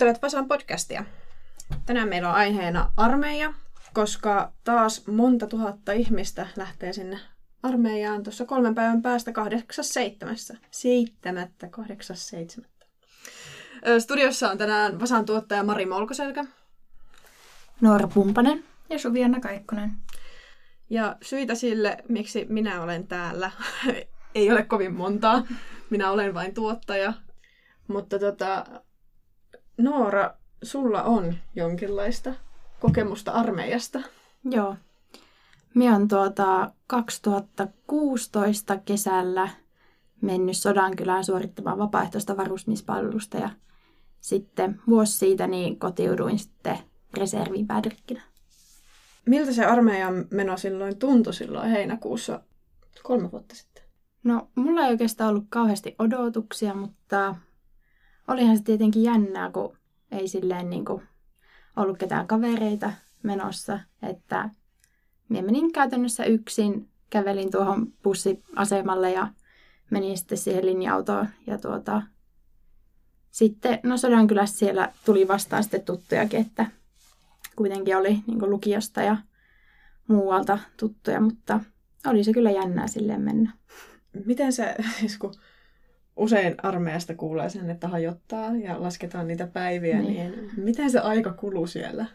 Kuuntelet Vasan podcastia. Tänään meillä on aiheena armeija, koska taas monta tuhatta ihmistä lähtee sinne armeijaan tuossa kolmen päivän päästä 8.7. Seitsemättä, 8.7. Studiossa on tänään Vasan tuottaja Mari Molkoselkä. Noora Pumpanen ja Suvianna Kaikkonen. Ja syitä sille, miksi minä olen täällä, ei ole kovin montaa. Minä olen vain tuottaja. Mutta tota, Noora, sulla on jonkinlaista kokemusta armeijasta. Joo. Minä on tuota 2016 kesällä mennyt Sodankylään suorittamaan vapaaehtoista varusmispalvelusta ja sitten vuosi siitä niin kotiuduin sitten reserviin päädyrkkinä. Miltä se armeijan meno silloin tuntui silloin heinäkuussa kolme vuotta sitten? No, mulla ei oikeastaan ollut kauheasti odotuksia, mutta olihan se tietenkin jännää, kun ei silleen niin kuin ollut ketään kavereita menossa, että minä menin käytännössä yksin, kävelin tuohon bussiasemalle ja menin sitten siihen linja-autoon ja tuota, sitten, no Sodankylässä siellä tuli vastaan sitten tuttujakin, että kuitenkin oli niin lukiosta ja muualta tuttuja, mutta oli se kyllä jännää silleen mennä. Miten se, kun usein armeijasta kuulee sen, että hajottaa ja lasketaan niitä päiviä, niin, niin miten se aika kuluu siellä?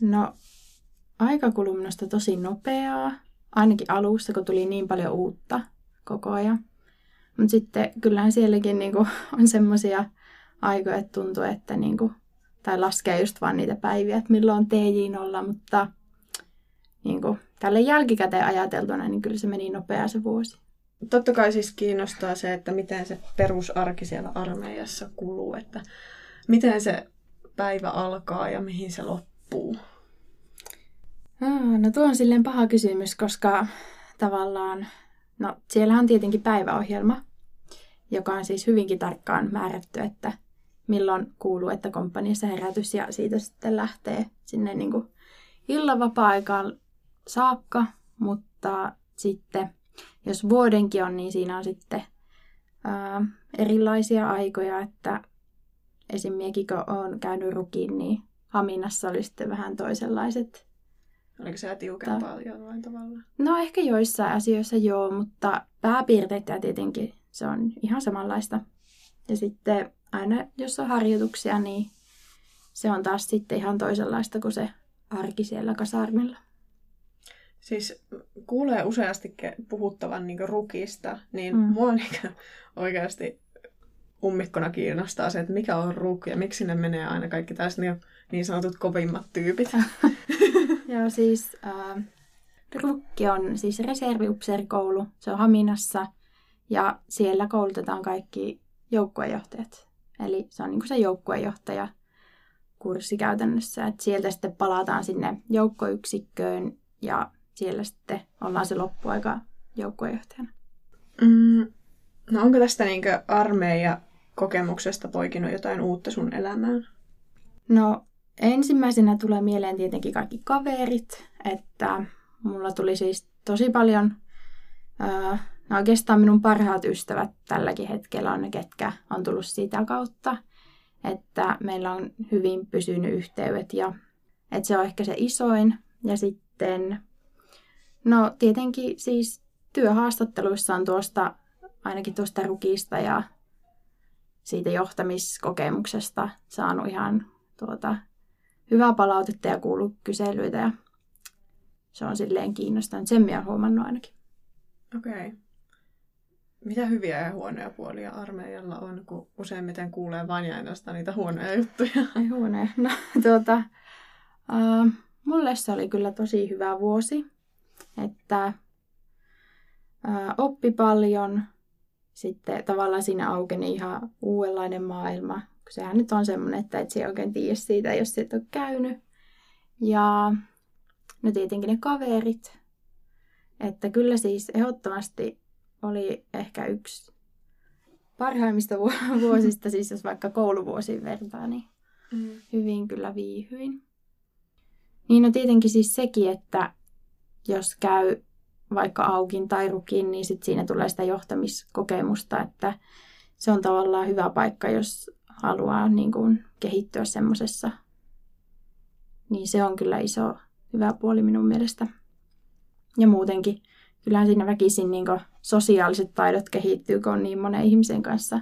No, aika kuluu minusta tosi nopeaa, ainakin alussa, kun tuli niin paljon uutta koko ajan. Mutta sitten kyllähän sielläkin niinku on semmoisia aikoja, että tuntuu, että niinku, tai laskee just vaan niitä päiviä, että milloin on TJ-nolla, mutta niinku, tälle jälkikäteen ajateltuna, niin kyllä se meni nopeaa se vuosi. Totta kai siis kiinnostaa se, että miten se perusarki siellä armeijassa kuluu, että miten se päivä alkaa ja mihin se loppuu. No tuo on silleen paha kysymys, koska tavallaan, no siellähän on tietenkin päiväohjelma, joka on siis hyvinkin tarkkaan määrätty, että milloin kuuluu, että komppaniassa herätys ja siitä sitten lähtee sinne niin illan vapaa-aikaan saakka, mutta sitten jos vuodenkin on, niin siinä on sitten ää, erilaisia aikoja, että esimerkiksi kun olen käynyt rukiin, niin Haminassa oli sitten vähän toisenlaiset. Oliko se tiukempaa ta- jollain tavalla? No ehkä joissain asioissa joo, mutta pääpiirteitä tietenkin se on ihan samanlaista. Ja sitten aina jos on harjoituksia, niin se on taas sitten ihan toisenlaista kuin se arki siellä kasarmilla. Siis kuulee useasti puhuttavan niin rukista, niin mm. mua niin oikeasti ummikkona kiinnostaa se, että mikä on ruk ja miksi ne menee aina kaikki tässä niin, niin sanotut kovimmat tyypit. Joo, siis äh, rukki on siis reserviupseerikoulu. Se on Haminassa ja siellä koulutetaan kaikki joukkuejohtajat. Eli se on niin se joukkuejohtaja kurssi käytännössä. Et sieltä sitten palataan sinne joukkoyksikköön ja siellä sitten ollaan se loppuaika joukkuejohtajana. Mm, no onko tästä niin armeija kokemuksesta poikinut jotain uutta sun elämään? No ensimmäisenä tulee mieleen tietenkin kaikki kaverit, että mulla tuli siis tosi paljon, äh, no oikeastaan minun parhaat ystävät tälläkin hetkellä on ne, ketkä on tullut sitä kautta, että meillä on hyvin pysynyt yhteydet ja että se on ehkä se isoin. Ja sitten No tietenkin siis työhaastatteluissa on tuosta, ainakin tuosta rukista ja siitä johtamiskokemuksesta saanut ihan tuota, hyvää palautetta ja kuullut kyselyitä ja se on silleen kiinnostanut. Sen minä olen huomannut ainakin. Okei. Okay. Mitä hyviä ja huonoja puolia armeijalla on, kun useimmiten kuulee vain ja ainoastaan niitä huonoja juttuja? Ei huonoja. No, tuota, uh, mulle se oli kyllä tosi hyvä vuosi että ää, oppi paljon, sitten tavallaan siinä aukeni ihan uudenlainen maailma. Sehän nyt on semmoinen, että et se oikein tiedä siitä, jos et ole käynyt. Ja no tietenkin ne kaverit. Että kyllä siis ehdottomasti oli ehkä yksi parhaimmista vuosista, siis jos vaikka kouluvuosiin vertaa, niin mm. hyvin kyllä viihyin. Niin no tietenkin siis sekin, että jos käy vaikka aukin tai rukin, niin sit siinä tulee sitä johtamiskokemusta, että se on tavallaan hyvä paikka, jos haluaa niin kuin, kehittyä semmoisessa. Niin se on kyllä iso hyvä puoli minun mielestä. Ja muutenkin, kyllähän siinä väkisin niin kuin, sosiaaliset taidot kehittyy, kun on niin monen ihmisen kanssa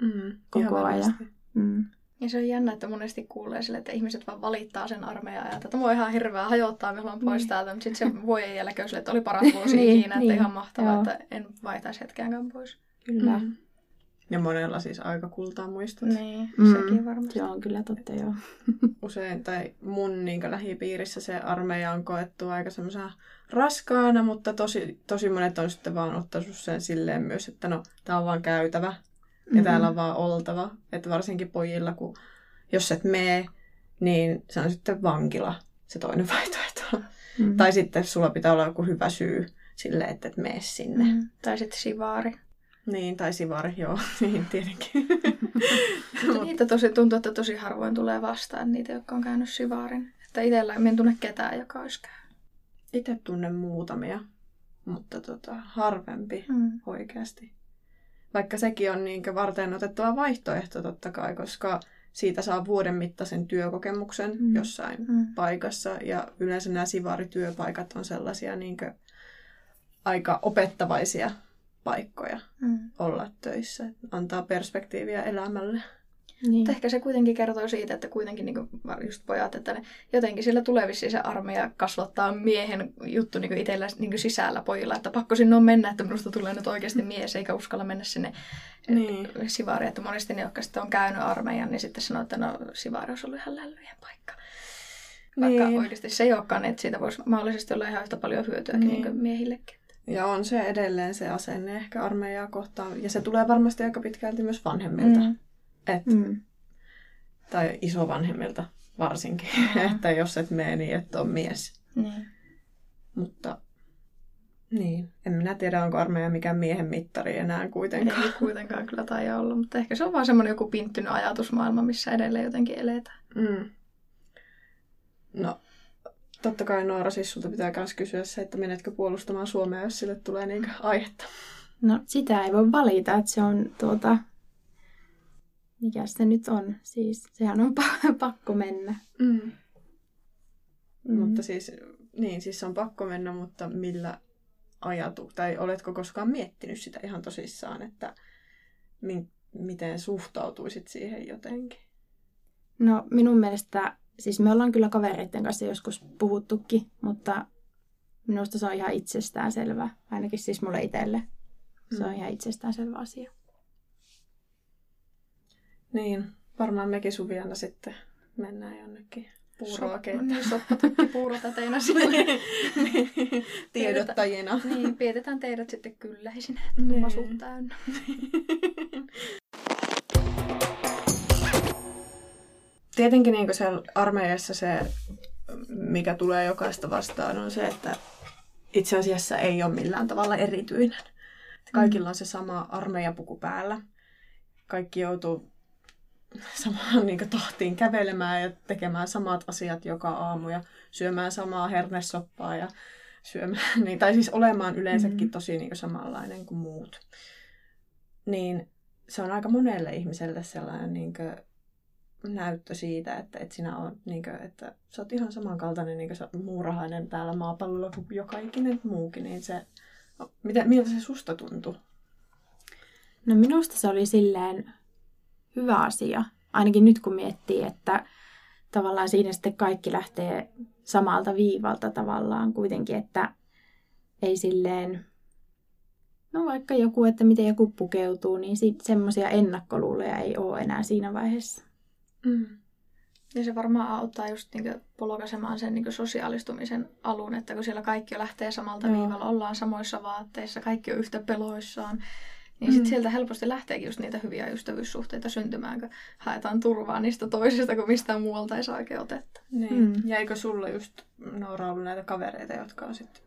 Mm, koko ajan. Mm. Ja se on jännä, että monesti kuulee sille, että ihmiset vaan valittaa sen armeijan ajalta. Että mua ihan hirveää hajottaa, me haluan pois Niin. täältä. Mutta sitten se vuoden jälkeen sille, että oli paras vuosi Niin, ikinä, että niin. ihan mahtavaa, Joo. että en vaihtaisi hetkeäkään pois. Kyllä. Mm. Ja monella siis aika kultaa muistot. Niin, Mm. sekin varmasti. On kyllä totta, joo. Usein, tai mun niin lähipiirissä se armeija on koettu aika semmoisena raskaana, mutta tosi, tosi monet on sitten vaan ottanut sen silleen myös, että no, tää on vaan käytävä ja Mhm. täällä on vaan oltava. Että varsinkin pojilla, kun jos et mee, niin se on sitten vankila se toinen vaihtoehto. Mm. Tai sitten sulla pitää olla joku hyvä syy sille, että et mene sinne. Mm. Mm. Tai sitten sivaari. Niin, tai sivari, joo, niin tietenkin. Mutta niitä tosi tuntuu, että tosi harvoin tulee vastaan niitä, jotka on käynyt sivaarin. Että itsellä en tunne ketään, joka olisi käynyt. Itse tunnen muutamia, mutta tota, harvempi Mm. oikeasti. Vaikka sekin on niin varten otettava vaihtoehto totta kai, koska siitä saa vuoden mittaisen työkokemuksen Mm. jossain Mm. paikassa. Ja yleensä nämä sivaarityöpaikat on sellaisia niin aika opettavaisia paikkoja Mm. olla töissä. Antaa perspektiiviä elämälle. Niin. Mutta ehkä se kuitenkin kertoo siitä, että kuitenkin niin just pojat, että ne jotenkin siellä tulee vissiin se armeija kasvattaa miehen juttu niin itsellä niin sisällä pojilla, että pakko sinne on mennä, että minusta tulee nyt oikeasti mies, eikä uskalla mennä sinne Niin. sivaariin. Että monesti ne, jotka sitten on käynyt armeijan, niin sitten sanoo, että no sivaari olisi ollut ihan lällyjen paikka. Vaikka Niin. oikeasti se ei olekaan, että siitä voisi mahdollisesti olla ihan yhtä paljon hyötyäkin Niin. niin. miehillekin. Ja on se edelleen se asenne ehkä armeijaa kohtaan. Ja se tulee varmasti aika pitkälti myös vanhemmilta. Mm. Et, Mm. Tai isovanhemmilta varsinkin. Mm. että jos et mene, niin et ole mies. Niin. Mutta niin, en minä tiedä, onko armeija mikään miehen mittari enää kuitenkaan. Ei kuitenkaan kyllä taida olla, mutta ehkä se on vaan semmoinen joku pinttynyt ajatusmaailma, missä edelleen jotenkin eletään. Mm. No, totta kai Noora, siis sulta pitää myös kysyä se, että menetkö puolustamaan Suomea, jos sille tulee niin aihetta. No sitä ei voi valita, että se on tuota... Mikä se nyt on? Siis sehän on pa- pakko mennä. Mm. Mm. Mutta siis, niin, siis on pakko mennä, mutta millä ajatu, tai oletko koskaan miettinyt sitä ihan tosissaan, että mi- miten suhtautuisit siihen jotenkin? No minun mielestä, siis me ollaan kyllä kavereiden kanssa joskus puhuttukin, mutta minusta se on ihan itsestään selvä. Ainakin siis mulle itselle. Se on Mm. ihan itsestään selvä asia. Niin, varmaan mekin Suviana sitten mennään jonnekin puuroa keittämään. Niin, soppatakki puurotäteinä sinne. Tiedottajina. niin, pidetään teidät sitten kylläisinä, Niin. että masut täynnä. Tietenkin niin siellä armeijassa se, mikä tulee jokaista vastaan, on se, että itse asiassa ei ole millään tavalla erityinen. Kaikilla on se sama armeijapuku päällä. Kaikki joutuu samaan niin tahtiin kävelemään ja tekemään samat asiat joka aamu ja syömään samaa hernesoppaa ja syömään, niin, tai siis olemaan yleensäkin Mhm. tosi niin samanlainen kuin muut. Niin se on aika monelle ihmiselle sellainen niin näyttö siitä, että et sinä on, niin kuin, että sä oot ihan samankaltainen niin kuin muurahainen täällä maapallolla kuin joka ikinen muukin, niin se, no, mitä, miltä se susta tuntuu? No minusta se oli silleen hyvä asia. Ainakin nyt kun miettii, että tavallaan siinä sitten kaikki lähtee samalta viivalta tavallaan kuitenkin, että ei silleen, no vaikka joku, että miten joku pukeutuu, niin semmoisia ennakkoluuloja ei ole enää siinä vaiheessa. Mm. Ja se varmaan auttaa just niinku polkaisemaan sen niinku sosiaalistumisen alun, että kun siellä kaikki lähtee samalta Joo. viivalla, ollaan samoissa vaatteissa, kaikki on yhtä peloissaan, niin Mm. sit sieltä helposti lähteekin just niitä hyviä ystävyyssuhteita syntymään, kun haetaan turvaa niistä toisista, kun mistään muualta ei saa oikein otetta. Niin. Mm. Jäikö sulla just, Noora, ollut näitä kavereita, jotka on sitten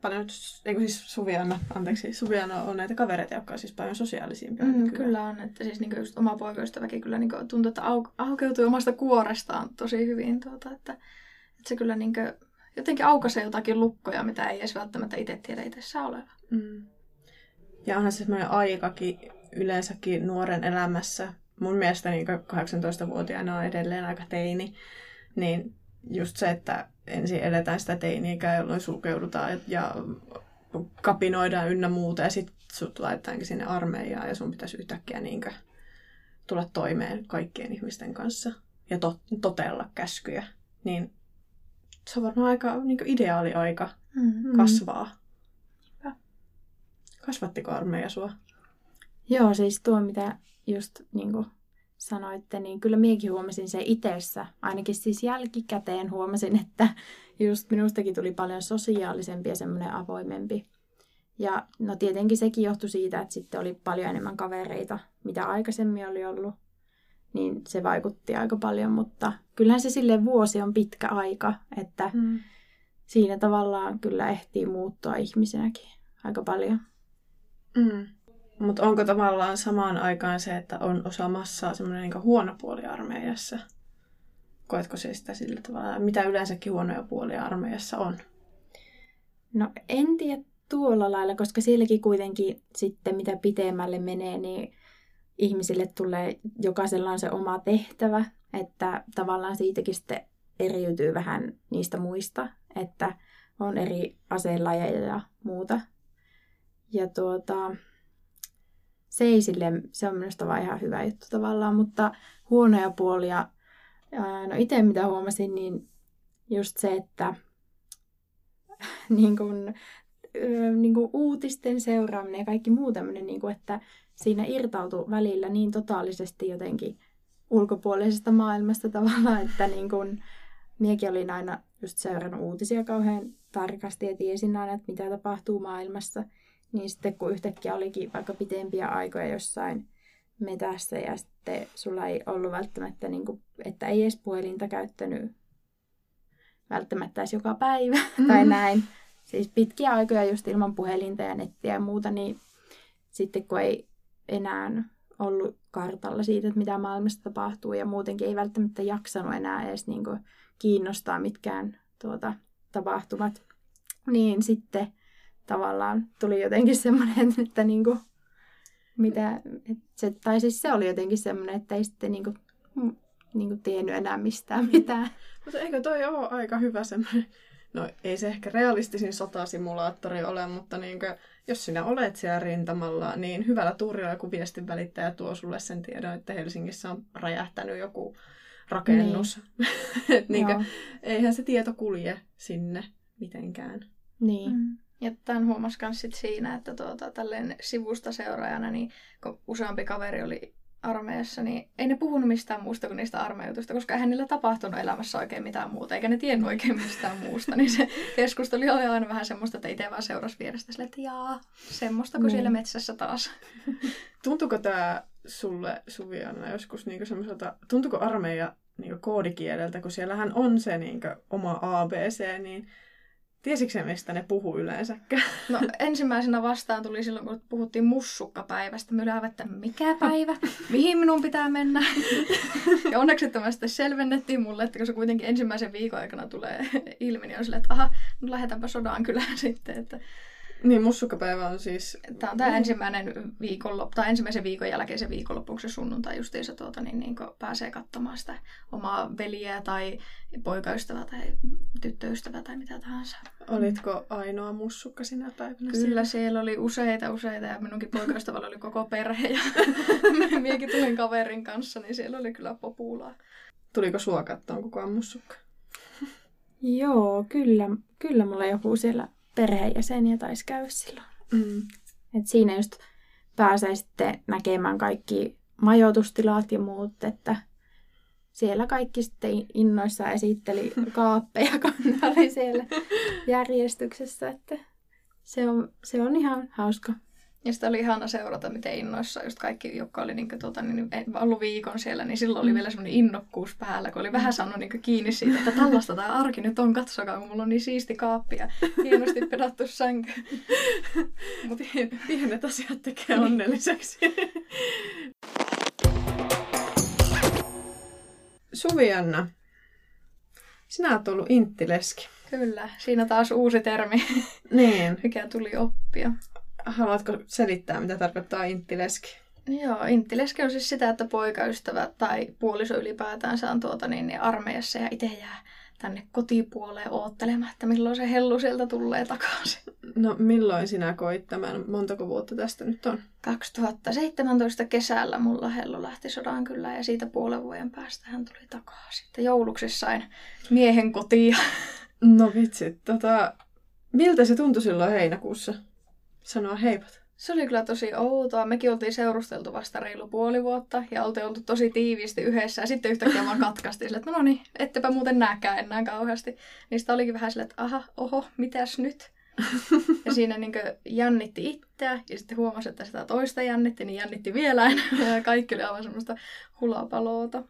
paljon, eikö siis Suviana, anteeksi, Suviana on näitä kavereita, jotka on siis paljon sosiaalisimpia. Mm, nykyään. kyllä on, että siis niinku just oma poikaystäväkin kyllä niinku tuntuu, että au, aukeutui omasta kuorestaan tosi hyvin, tuota, että, että se kyllä niinku jotenkin aukaisee jotakin lukkoja, mitä ei edes välttämättä itse tiedä itsessään oleva. Mm. Ja onhan se semmoinen aikakin yleensäkin nuoren elämässä, mun mielestä niin 18-vuotiaana on edelleen aika teini, niin just se, että ensin eletään sitä teini jolloin sulkeudutaan ja kapinoidaan ynnä muuta ja sitten sut laitetaankin sinne armeijaan ja sun pitäisi yhtäkkiä niin tulla toimeen kaikkien ihmisten kanssa ja to- totella käskyjä, niin se on varmaan aika niin ideaali aika mm-hmm. kasvaa. Kasvattiko armeija sua? Joo, siis tuo mitä just niin kuin sanoitte, niin kyllä minäkin huomasin se itsessä. Ainakin siis jälkikäteen huomasin, että just minustakin tuli paljon sosiaalisempi ja semmoinen avoimempi. Ja no tietenkin sekin johtui siitä, että sitten oli paljon enemmän kavereita, mitä aikaisemmin oli ollut. Niin se vaikutti aika paljon, mutta kyllähän se sille vuosi on pitkä aika, että mm. siinä tavallaan kyllä ehtii muuttua ihmisenäkin aika paljon. Mm. Mutta onko tavallaan samaan aikaan se, että on osa massaa semmoinen niin huono puoli armeijassa? Koetko se sitä sillä tavalla? Mitä yleensäkin huonoja puolia armeijassa on? No en tiedä tuolla lailla, koska sielläkin kuitenkin sitten mitä pitemmälle menee, niin ihmisille tulee, jokaisella on se oma tehtävä, että tavallaan siitäkin sitten eriytyy vähän niistä muista, että on eri aseenlajeja ja muuta. Ja tuota, se ei sille, se on minusta vaan ihan hyvä juttu tavallaan, mutta huonoja puolia, no itse mitä huomasin, niin just se, että niin kun, niin kun uutisten seuraaminen ja kaikki muu tämmöinen, niin että siinä irtautui välillä niin totaalisesti jotenkin ulkopuolisesta maailmasta tavallaan, että niin kun, miekin olin aina just seurannut uutisia kauhean tarkasti ja tiesin aina, että mitä tapahtuu maailmassa. Niin sitten kun yhtäkkiä olikin vaikka pitempiä aikoja jossain metässä ja sitten sulla ei ollut välttämättä, niin kuin, että ei edes puhelinta käyttänyt välttämättä edes joka päivä mm-hmm. tai näin. Siis pitkiä aikoja just ilman puhelinta ja nettiä ja muuta, niin sitten kun ei enää ollut kartalla siitä, että mitä maailmassa tapahtuu ja muutenkin ei välttämättä jaksanut enää edes niin kuin kiinnostaa mitkään tuota, tapahtumat, niin sitten tavallaan tuli jotenkin semmoinen, että niin kuin, mitä, että se, tai siis se oli jotenkin semmoinen, että ei sitten niin kuin, niin kuin tiennyt enää mistään mitään. Mutta eikö toi ole aika hyvä semmoinen, no ei se ehkä realistisin sotasimulaattori ole, mutta niin kuin, jos sinä olet siellä rintamalla, niin hyvällä turilla joku viestin välittäjä tuo sulle sen tiedon, että Helsingissä on räjähtänyt joku rakennus. Niin. niin kuin, eihän se tieto kulje sinne mitenkään. Niin. Mm. Ja tämän huomasi myös sit siinä, että tuota, tälleen sivusta seuraajana, niin kun useampi kaveri oli armeijassa, niin ei ne puhunut mistään muusta kuin niistä armeijutusta, koska eihän niillä tapahtunut elämässä oikein mitään muuta, eikä ne tiennyt oikein mistään muusta. Niin se keskustelu oli aina vähän semmoista, että itse vaan seurasi vierestä sille, että jaa, semmoista kuin niin. siellä metsässä taas. Tuntuuko tämä sulle, Suviana, joskus niinku semmoiselta, tuntuuko armeija niinku koodikieleltä, kun siellähän on se niinku oma ABC, niin Tiesitkö mistä ne puhuu yleensäkään? No ensimmäisenä vastaan tuli silloin, kun puhuttiin mussukkapäivästä. Olin että mikä päivä? Mihin minun pitää mennä? ja onneksi tämä sitten selvennettiin mulle, että kun se kuitenkin ensimmäisen viikon aikana tulee ilmi, niin on silleen, että aha, no lähdetäänpä sodan kylään sitten. Että niin, mussukkapäivä on siis... Tämä on tämä ensimmäinen viikonloppu, tai ensimmäisen viikon jälkeen se viikonloppu, se sunnuntai justiinsa tuota, niin, niin pääsee katsomaan sitä omaa veliä tai poikaystävää tai tyttöystävää tai mitä tahansa. Olitko ainoa mussukka sinä päivänä? Kyllä, siellä, siellä oli useita, useita ja minunkin poikaystävällä oli koko perhe ja miekin tulin kaverin kanssa, niin siellä oli kyllä populaa. Tuliko sua kattoon kukaan mussukka? Joo, kyllä, kyllä mulla joku siellä perheenjäseniä taisi käydä silloin. Mm. Et siinä just pääsee sitten näkemään kaikki majoitustilat ja muut, että siellä kaikki sitten innoissa esitteli kaappeja, kun oli siellä järjestyksessä, että se on, se on ihan hauska. Ja sitä oli ihana seurata, miten innoissa just kaikki, jotka oli niin kuin, tuota, niin, ollut viikon siellä, niin silloin oli mm. vielä semmoinen innokkuus päällä, kun oli vähän saanut niin kiinni siitä, että tällaista tämä arki nyt on, katsokaa, kun mulla on niin siisti kaappi ja hienosti pedattu sänky. Mutta pienet asiat tekee onnelliseksi. Suvi-Anna, sinä olet ollut inttileski. Kyllä, siinä taas uusi termi, niin. mikä tuli oppia. Haluatko selittää, mitä tarkoittaa inttileski? Joo, inttileski on siis sitä, että poikaystävä tai puoliso ylipäätään on tuota niin, niin armeijassa ja itse jää tänne kotipuoleen oottelemaan, että milloin se hellu sieltä tulee takaisin. No milloin sinä koit tämän? Montako vuotta tästä nyt on? 2017 kesällä mulla hellu lähti sodan kyllä ja siitä puolen vuoden päästä hän tuli takaisin. Sitten jouluksi sain miehen kotia. No vitsi, tota, miltä se tuntui silloin heinäkuussa sanoa heipat? Se oli kyllä tosi outoa. Mekin oltiin seurusteltu vasta reilu puoli vuotta ja oltiin oltu tosi tiiviisti yhdessä. Ja sitten yhtäkkiä vaan katkaistiin sille, että no niin, ettepä muuten näkään enää kauheasti. Sitä olikin vähän silleen, että aha, oho, mitäs nyt? ja siinä niin jännitti itseä ja sitten huomasi, että sitä toista jännitti, niin jännitti vielä enemmän. Ja kaikki oli aivan semmoista hulapaloota.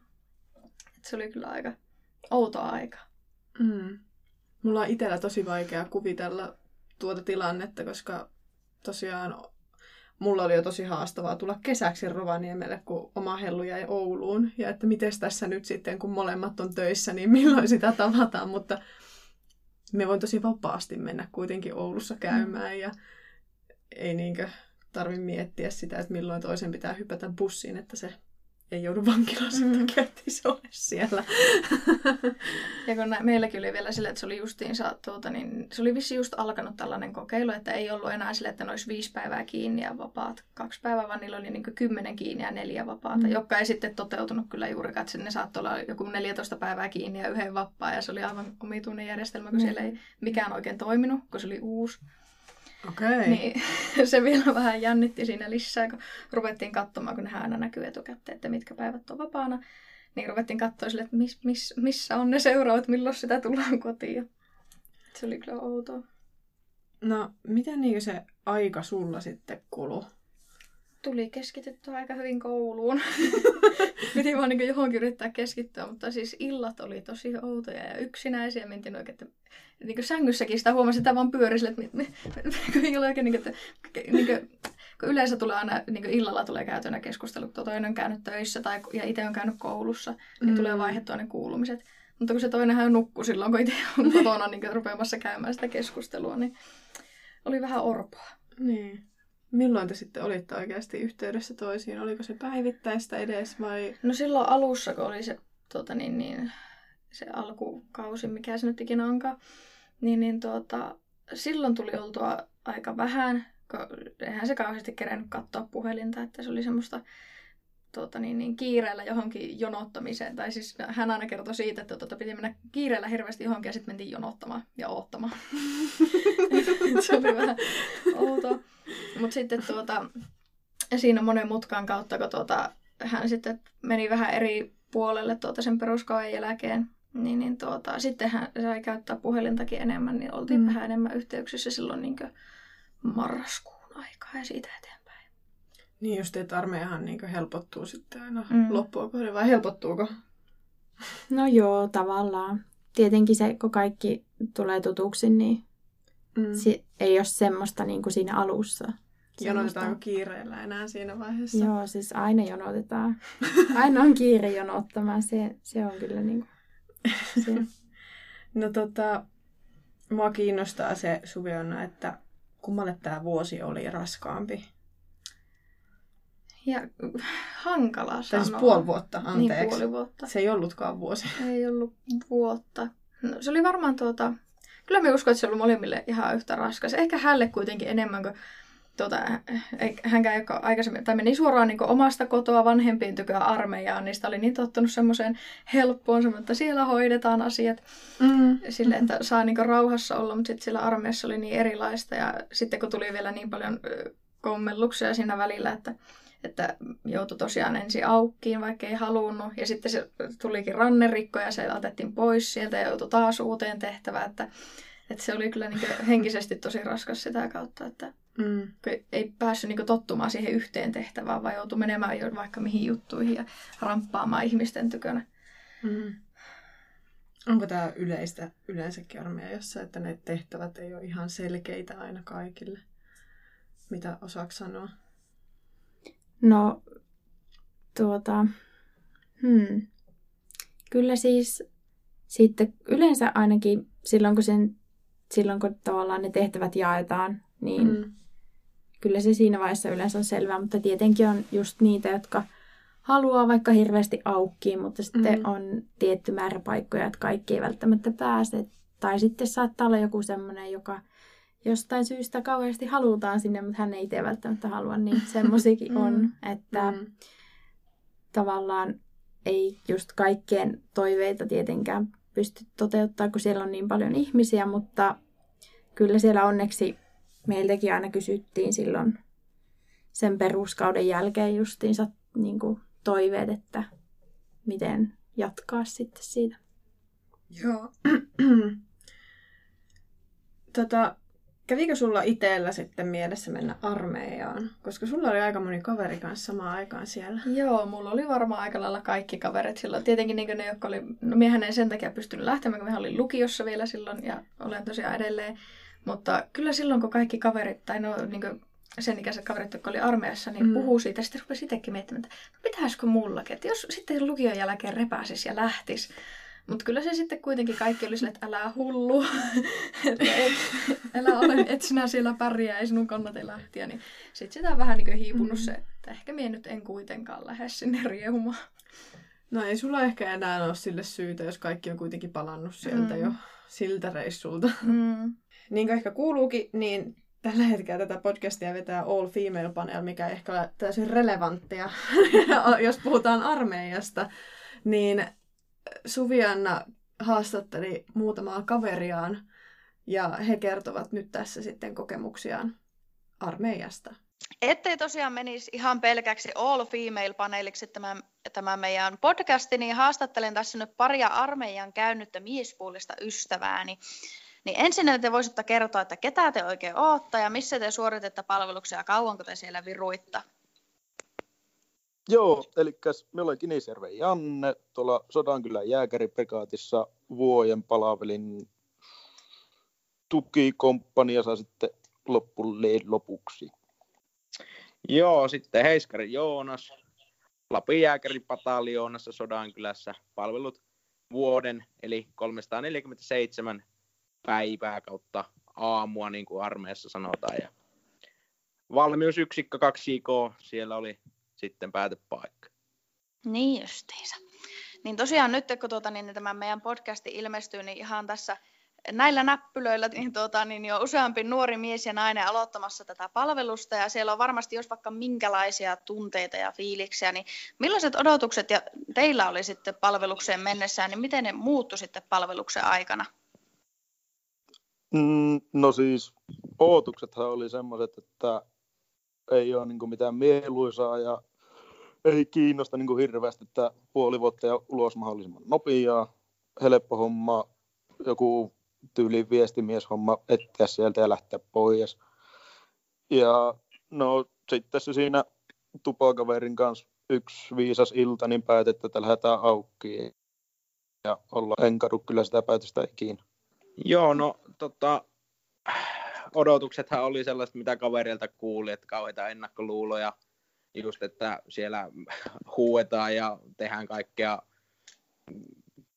Et se oli kyllä aika outo aika. Mm. Mulla on itsellä tosi vaikea kuvitella tuota tilannetta, koska tosiaan mulla oli jo tosi haastavaa tulla kesäksi Rovaniemelle, kun oma hellu jäi Ouluun. Ja että miten tässä nyt sitten, kun molemmat on töissä, niin milloin sitä tavataan. Mutta me voin tosi vapaasti mennä kuitenkin Oulussa käymään mm. ja ei niinkö tarvi miettiä sitä, että milloin toisen pitää hypätä bussiin, että se ei joudu vankilaan sen mm. takia, että se ole siellä. ja kun nä- meilläkin oli vielä sille, että se oli justiinsa, tuota, niin se oli vissi just alkanut tällainen kokeilu, että ei ollut enää sille, että ne olisi viisi päivää kiinni ja vapaat kaksi päivää, vaan niillä oli niin kymmenen kiinni ja neljä vapaata, mm. joka ei sitten toteutunut kyllä juurikaan, että ne saattoi olla joku 14 päivää kiinni ja yhden vapaa, ja se oli aivan omituinen järjestelmä, kun mm. siellä ei mikään oikein toiminut, kun se oli uusi. Okay. Niin se vielä vähän jännitti siinä lisää, kun ruvettiin katsomaan, kun nehän aina näkyy etukäteen, että mitkä päivät on vapaana. Niin ruvettiin katsoa sille, että miss, miss, missä on ne seuraavat, milloin sitä tullaan kotiin. Se oli kyllä outoa. No, miten niin se aika sulla sitten kulu? Tuli keskityttyä aika hyvin kouluun. Piti vaan niin johonkin yrittää keskittyä, mutta siis illat oli tosi outoja ja yksinäisiä. Mentiin oikein, että niin sängyssäkin sitä huomasi, että vaan pyöri sille, että kun ei ole oikein, niin kuin, että, niin kuin, kun yleensä tulee aina, niin kuin illalla tulee käytönä keskustelut, kun toinen on käynyt töissä tai, ja itse on käynyt koulussa, niin mm. tulee vaihdettua ne kuulumiset. Mutta kun se toinenhan nukkuu silloin, kun itse on kotona niin rupeamassa käymään sitä keskustelua, niin oli vähän orpoa. Niin. Milloin te sitten olitte oikeasti yhteydessä toisiin? Oliko se päivittäistä edes vai? No silloin alussa, kun oli se, tuota, niin, niin, se alkukausi, mikä se nyt ikinä onkaan, niin, niin tuota, silloin tuli oltua aika vähän, eihän se kauheasti kerennyt katsoa puhelinta, että se oli semmoista tuota, niin, niin, kiireellä johonkin jonottamiseen. Tai siis hän aina kertoi siitä, että tuota, piti mennä kiireellä hirveästi johonkin ja sitten mentiin jonottamaan ja oottamaan. se oli vähän outoa. Mutta sitten tuota, siinä monen mutkan kautta, kun tuota, hän sitten meni vähän eri puolelle tuota sen peruskoen jälkeen, niin, niin tuota, sitten hän sai käyttää puhelintakin enemmän, niin oltiin mm. vähän enemmän yhteyksissä silloin niin marraskuun aikaa ja siitä eteenpäin. Niin just, että armeijahan niin helpottuu sitten aina mm. loppua kohden, vai helpottuuko? No joo, tavallaan. Tietenkin se, kun kaikki tulee tutuksi, niin mm. si- ei ole semmoista niin kuin siinä alussa. Jonotetaanko kiireellä enää siinä vaiheessa? Joo, siis aina jonotetaan. Aina on kiire jonottamaan. Se, se on kyllä niin kuin, se. no tota, mua kiinnostaa se Suvionna, että kummalle tämä vuosi oli raskaampi? Ja hankala sanoa. Tai siis puoli vuotta, niin, anteeksi. Niin, puoli vuotta. Se ei ollutkaan vuosi. Ei ollut vuotta. No, se oli varmaan tuota... Kyllä me uskon, että se oli molemmille ihan yhtä raskas. Ehkä hälle kuitenkin enemmän kuin tuota, hänkään ei aikaisemmin, tai meni suoraan niin omasta kotoa vanhempien tyköä armeijaan, niin sitä oli niin tottunut semmoiseen helppoon, että siellä hoidetaan asiat mm. sille, että saa niin rauhassa olla, mutta sitten siellä armeijassa oli niin erilaista, ja sitten kun tuli vielä niin paljon kommelluksia siinä välillä, että että joutui tosiaan ensin aukkiin, vaikka ei halunnut. Ja sitten se tulikin rannerikko ja se otettiin pois sieltä ja joutui taas uuteen tehtävään. Että, että se oli kyllä niin henkisesti tosi raskas sitä kautta, että Mm. Ei päässyt niin tottumaan siihen yhteen tehtävään, vaan joutui menemään jo vaikka mihin juttuihin ja ramppaamaan ihmisten tykönä. Mm. Onko tämä yleistä yleensäkin armeijassa, että ne tehtävät ei ole ihan selkeitä aina kaikille? Mitä osaako sanoa? No, tuota, hmm. Kyllä siis sitten yleensä ainakin silloin, kun, sen, silloin, kun tavallaan ne tehtävät jaetaan, niin mm kyllä se siinä vaiheessa yleensä on selvää, mutta tietenkin on just niitä, jotka haluaa vaikka hirveästi aukkiin, mutta sitten mm. on tietty määrä paikkoja, että kaikki ei välttämättä pääse. Tai sitten saattaa olla joku semmoinen, joka jostain syystä kauheasti halutaan sinne, mutta hän ei itse välttämättä halua, niin semmoisikin mm. on, että mm. tavallaan ei just kaikkien toiveita tietenkään pysty toteuttamaan, kun siellä on niin paljon ihmisiä, mutta kyllä siellä onneksi meiltäkin aina kysyttiin silloin sen peruskauden jälkeen justiinsa niin kuin toiveet, että miten jatkaa sitten siitä. Joo. tota, kävikö sulla itsellä sitten mielessä mennä armeijaan? Koska sulla oli aika moni kaveri kanssa samaan aikaan siellä. Joo, mulla oli varmaan aika lailla kaikki kaverit silloin. Tietenkin niin ne, jotka oli... No miehän ei sen takia pystynyt lähtemään, kun mä olin lukiossa vielä silloin ja olen tosiaan edelleen. Mutta kyllä silloin, kun kaikki kaverit, tai no niin kuin sen ikäiset kaverit, jotka oli armeijassa, niin mm. puhuu siitä. Sitten rupesi itsekin miettimään, että no pitäisikö mullakin, että jos sitten lukion jälkeen repäsisi ja lähtisi. Mutta kyllä se sitten kuitenkin kaikki oli sille, että älä hullu, että et, älä ole, et sinä siellä pärjää, ei sinun kannata lähteä. Niin sitten sitä on vähän niin kuin hiipunut mm. se, että ehkä minä nyt en kuitenkaan lähde sinne riehumaan. No ei sulla ehkä enää ole sille syytä, jos kaikki on kuitenkin palannut sieltä mm. jo siltä reissulta. Mm. niin kuin ehkä kuuluukin, niin tällä hetkellä tätä podcastia vetää All Female Panel, mikä ei ehkä ole täysin relevanttia, jos puhutaan armeijasta, niin Suvianna haastatteli muutamaa kaveriaan ja he kertovat nyt tässä sitten kokemuksiaan armeijasta. Ettei tosiaan menisi ihan pelkäksi all female paneeliksi tämä, tämä meidän podcasti, niin haastattelen tässä nyt paria armeijan käynyttä miespuolista ystävääni. Niin ensin te voisitte kertoa, että ketä te oikein ootte ja missä te suoritette palveluksia ja kauanko te siellä viruitta? Joo, eli me olen Kinisjärven Janne, tuolla Sodankylän jääkäriprikaatissa vuoden palavelin tukikomppaniassa sitten loppuun lopuksi. Joo, sitten Heiskari Joonas, Lapin jääkäripataljoonassa Sodankylässä palvelut vuoden, eli 347 päivää kautta aamua, niin kuin armeessa sanotaan. Ja valmiusyksikkö 2K, siellä oli sitten päätepaikka. Niin justiinsa. Niin tosiaan nyt, kun tuota, niin tämä meidän podcasti ilmestyy, niin ihan tässä näillä näppylöillä niin, tuota, niin jo useampi nuori mies ja nainen aloittamassa tätä palvelusta ja siellä on varmasti jos vaikka minkälaisia tunteita ja fiiliksiä, niin millaiset odotukset ja teillä oli sitten palvelukseen mennessään, niin miten ne muuttu sitten palveluksen aikana? Mm, no siis odotuksethan oli semmoiset, että ei ole niin mitään mieluisaa ja ei kiinnosta niin kuin hirveästi, että puoli vuotta ja ulos mahdollisimman nopeaa, helppo homma, joku tyyli viestimieshomma etsiä sieltä ja lähteä pois. Ja no sitten se siinä tupakaverin kanssa yksi viisas ilta, niin päätettiin, että lähdetään auki. Ja olla, en kadu kyllä sitä päätöstä ikinä. Joo, no tota, odotuksethan oli sellaista, mitä kaverilta kuuli, että kauheita ennakkoluuloja – just, että siellä huuetaan ja tehdään kaikkea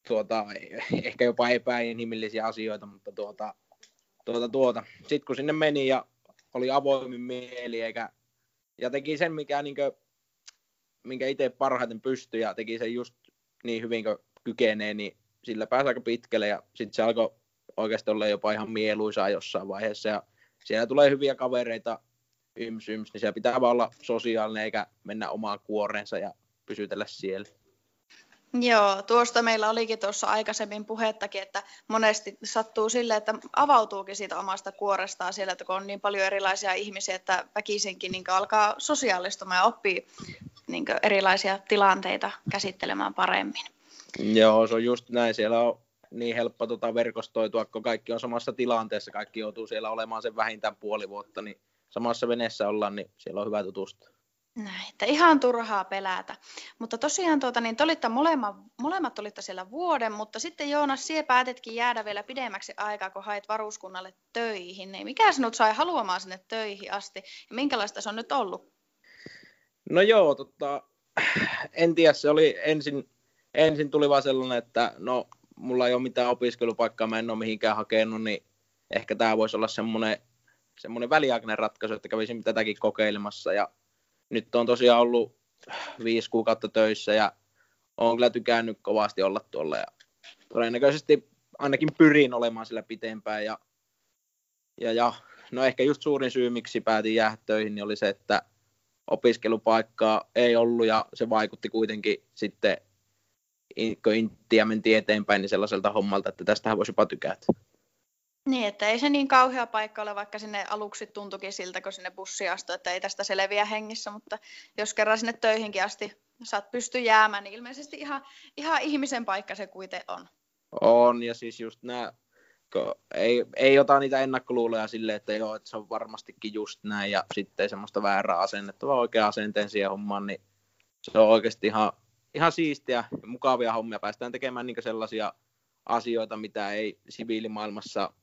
tuota, ehkä jopa epäinhimillisiä asioita, mutta tuota, tuota, tuota. sitten kun sinne meni ja oli avoimin mieli eikä, ja teki sen, mikä, niin kuin, minkä itse parhaiten pystyi ja teki sen just niin hyvin kuin kykenee, niin sillä pääsi aika pitkälle ja sitten se alkoi oikeasti olla jopa ihan mieluisaa jossain vaiheessa ja siellä tulee hyviä kavereita yms, yms, niin siellä pitää vaan olla sosiaalinen eikä mennä omaan kuoreensa ja pysytellä siellä. Joo, tuosta meillä olikin tuossa aikaisemmin puhettakin, että monesti sattuu sille, että avautuukin siitä omasta kuorestaan siellä, että kun on niin paljon erilaisia ihmisiä, että väkisinkin niin alkaa sosiaalistumaan ja oppii niin erilaisia tilanteita käsittelemään paremmin. Joo, se on just näin. Siellä on niin helppo tota verkostoitua, kun kaikki on samassa tilanteessa, kaikki joutuu siellä olemaan sen vähintään puoli vuotta, niin samassa veneessä ollaan, niin siellä on hyvä tutustua. Näin, että ihan turhaa pelätä. Mutta tosiaan tuota, niin te olitte molemmat, molemmat olitte siellä vuoden, mutta sitten Joonas, sie päätetkin jäädä vielä pidemmäksi aikaa, kun hait varuskunnalle töihin. Niin mikä sinut sai haluamaan sinne töihin asti ja minkälaista se on nyt ollut? No joo, tota, en tiedä, se oli ensin, ensin tuli vaan sellainen, että no mulla ei ole mitään opiskelupaikkaa, mä en ole mihinkään hakenut, niin ehkä tämä voisi olla semmoinen semmoinen väliaikainen ratkaisu, että kävisin tätäkin kokeilemassa. Ja nyt on tosiaan ollut viisi kuukautta töissä ja on kyllä tykännyt kovasti olla tuolla. Ja todennäköisesti ainakin pyrin olemaan sillä pitempään. Ja, ja, ja no ehkä just suurin syy, miksi päätin jäädä töihin, niin oli se, että opiskelupaikkaa ei ollut ja se vaikutti kuitenkin sitten, kun intiä mentiin eteenpäin, niin sellaiselta hommalta, että tästähän voisi jopa tykätä. Niin, että ei se niin kauhea paikka ole, vaikka sinne aluksi tuntukin siltä, kun sinne bussi astui, että ei tästä selviä hengissä, mutta jos kerran sinne töihinkin asti saat pysty jäämään, niin ilmeisesti ihan, ihan ihmisen paikka se kuitenkin on. On, ja siis just nämä, ei, ei ota niitä ennakkoluuloja silleen, että joo, että se on varmastikin just näin, ja sitten semmoista väärää asennetta, vaan oikea asenteen siihen hommaan, niin se on oikeasti ihan, ihan siistiä ja mukavia hommia. Päästään tekemään niin sellaisia asioita, mitä ei siviilimaailmassa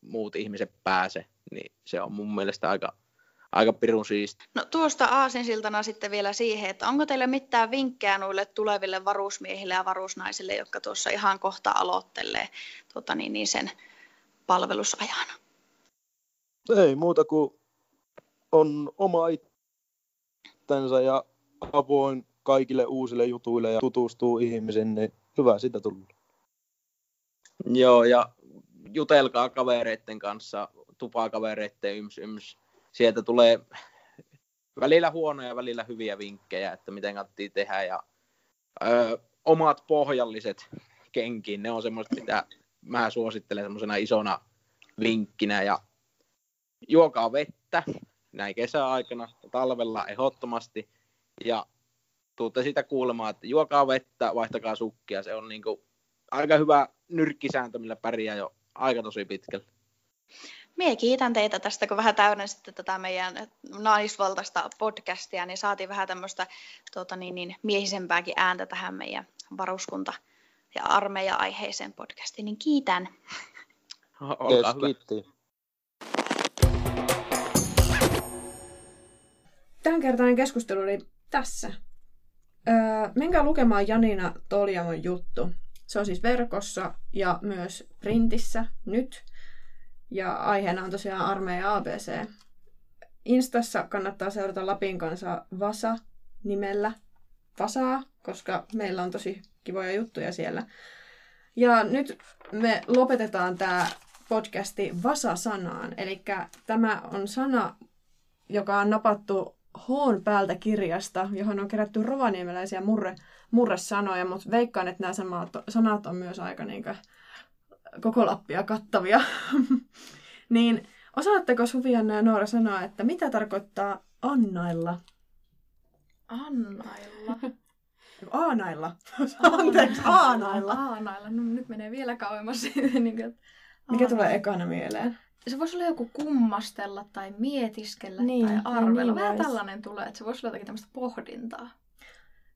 muut ihmiset pääse, niin se on mun mielestä aika, aika pirun siisti. No tuosta aasinsiltana sitten vielä siihen, että onko teille mitään vinkkejä noille tuleville varusmiehille ja varusnaisille, jotka tuossa ihan kohta aloittelee tuota, niin, niin sen palvelusajana? Ei muuta kuin on oma itsensä ja avoin kaikille uusille jutuille ja tutustuu ihmisiin, niin hyvä sitä tullut. Joo, ja jutelkaa kavereiden kanssa, tupakavereiden yms, yms. Sieltä tulee välillä huonoja, välillä hyviä vinkkejä, että miten kannattaa tehdä. Ja ö, omat pohjalliset kenkiin, ne on semmoista, mitä mä suosittelen semmoisena isona vinkkinä. Ja juokaa vettä näin kesäaikana, talvella ehdottomasti. Ja tuutte siitä kuulemaan, että juokaa vettä, vaihtakaa sukkia. Se on niinku aika hyvä nyrkkisääntö, millä pärjää jo aika tosi pitkälle. Mie kiitän teitä tästä, kun vähän täydensitte tätä meidän naisvaltaista podcastia, niin saatiin vähän tämmöistä tuota, niin, niin, miehisempääkin ääntä tähän meidän varuskunta- ja armeija-aiheiseen podcastiin, niin kiitän. Olkaa kiitti. Tämänkertainen keskustelu oli tässä. Öö, menkää lukemaan Janina Toljamon juttu. Se on siis verkossa ja myös printissä nyt. Ja aiheena on tosiaan armeija ABC. Instassa kannattaa seurata Lapin kanssa Vasa nimellä Vasaa, koska meillä on tosi kivoja juttuja siellä. Ja nyt me lopetetaan tämä podcasti Vasa-sanaan. Eli tämä on sana, joka on napattu Hoon päältä kirjasta, johon on kerätty rovaniemeläisiä murre, murresanoja, mutta veikkaan, että nämä sanat, sanat on myös aika niin koko Lappia kattavia. niin osaatteko Suvianna ja Noora sanoa, että mitä tarkoittaa annailla? Annailla? Aanailla. Anteeksi, aanailla. Aanailla. No nyt menee vielä kauemmas. Niin kuin, Mikä tulee ekana mieleen? Se voisi olla joku kummastella tai mietiskellä Niin, tai no arvella. niin Vähän tällainen tulee, että se voisi olla jotakin tämmöistä pohdintaa.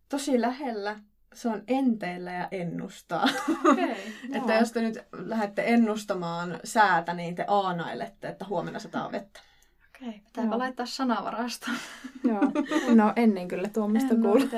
Tosi lähellä. Se on enteillä ja ennustaa. Okei. Että jos te nyt lähdette ennustamaan säätä, niin te aanailette, että huomenna sataa vettä. Okei, pitääpä Joo. laittaa sanavarastoon. Joo, ole ennen kyllä tuommoista kuullut.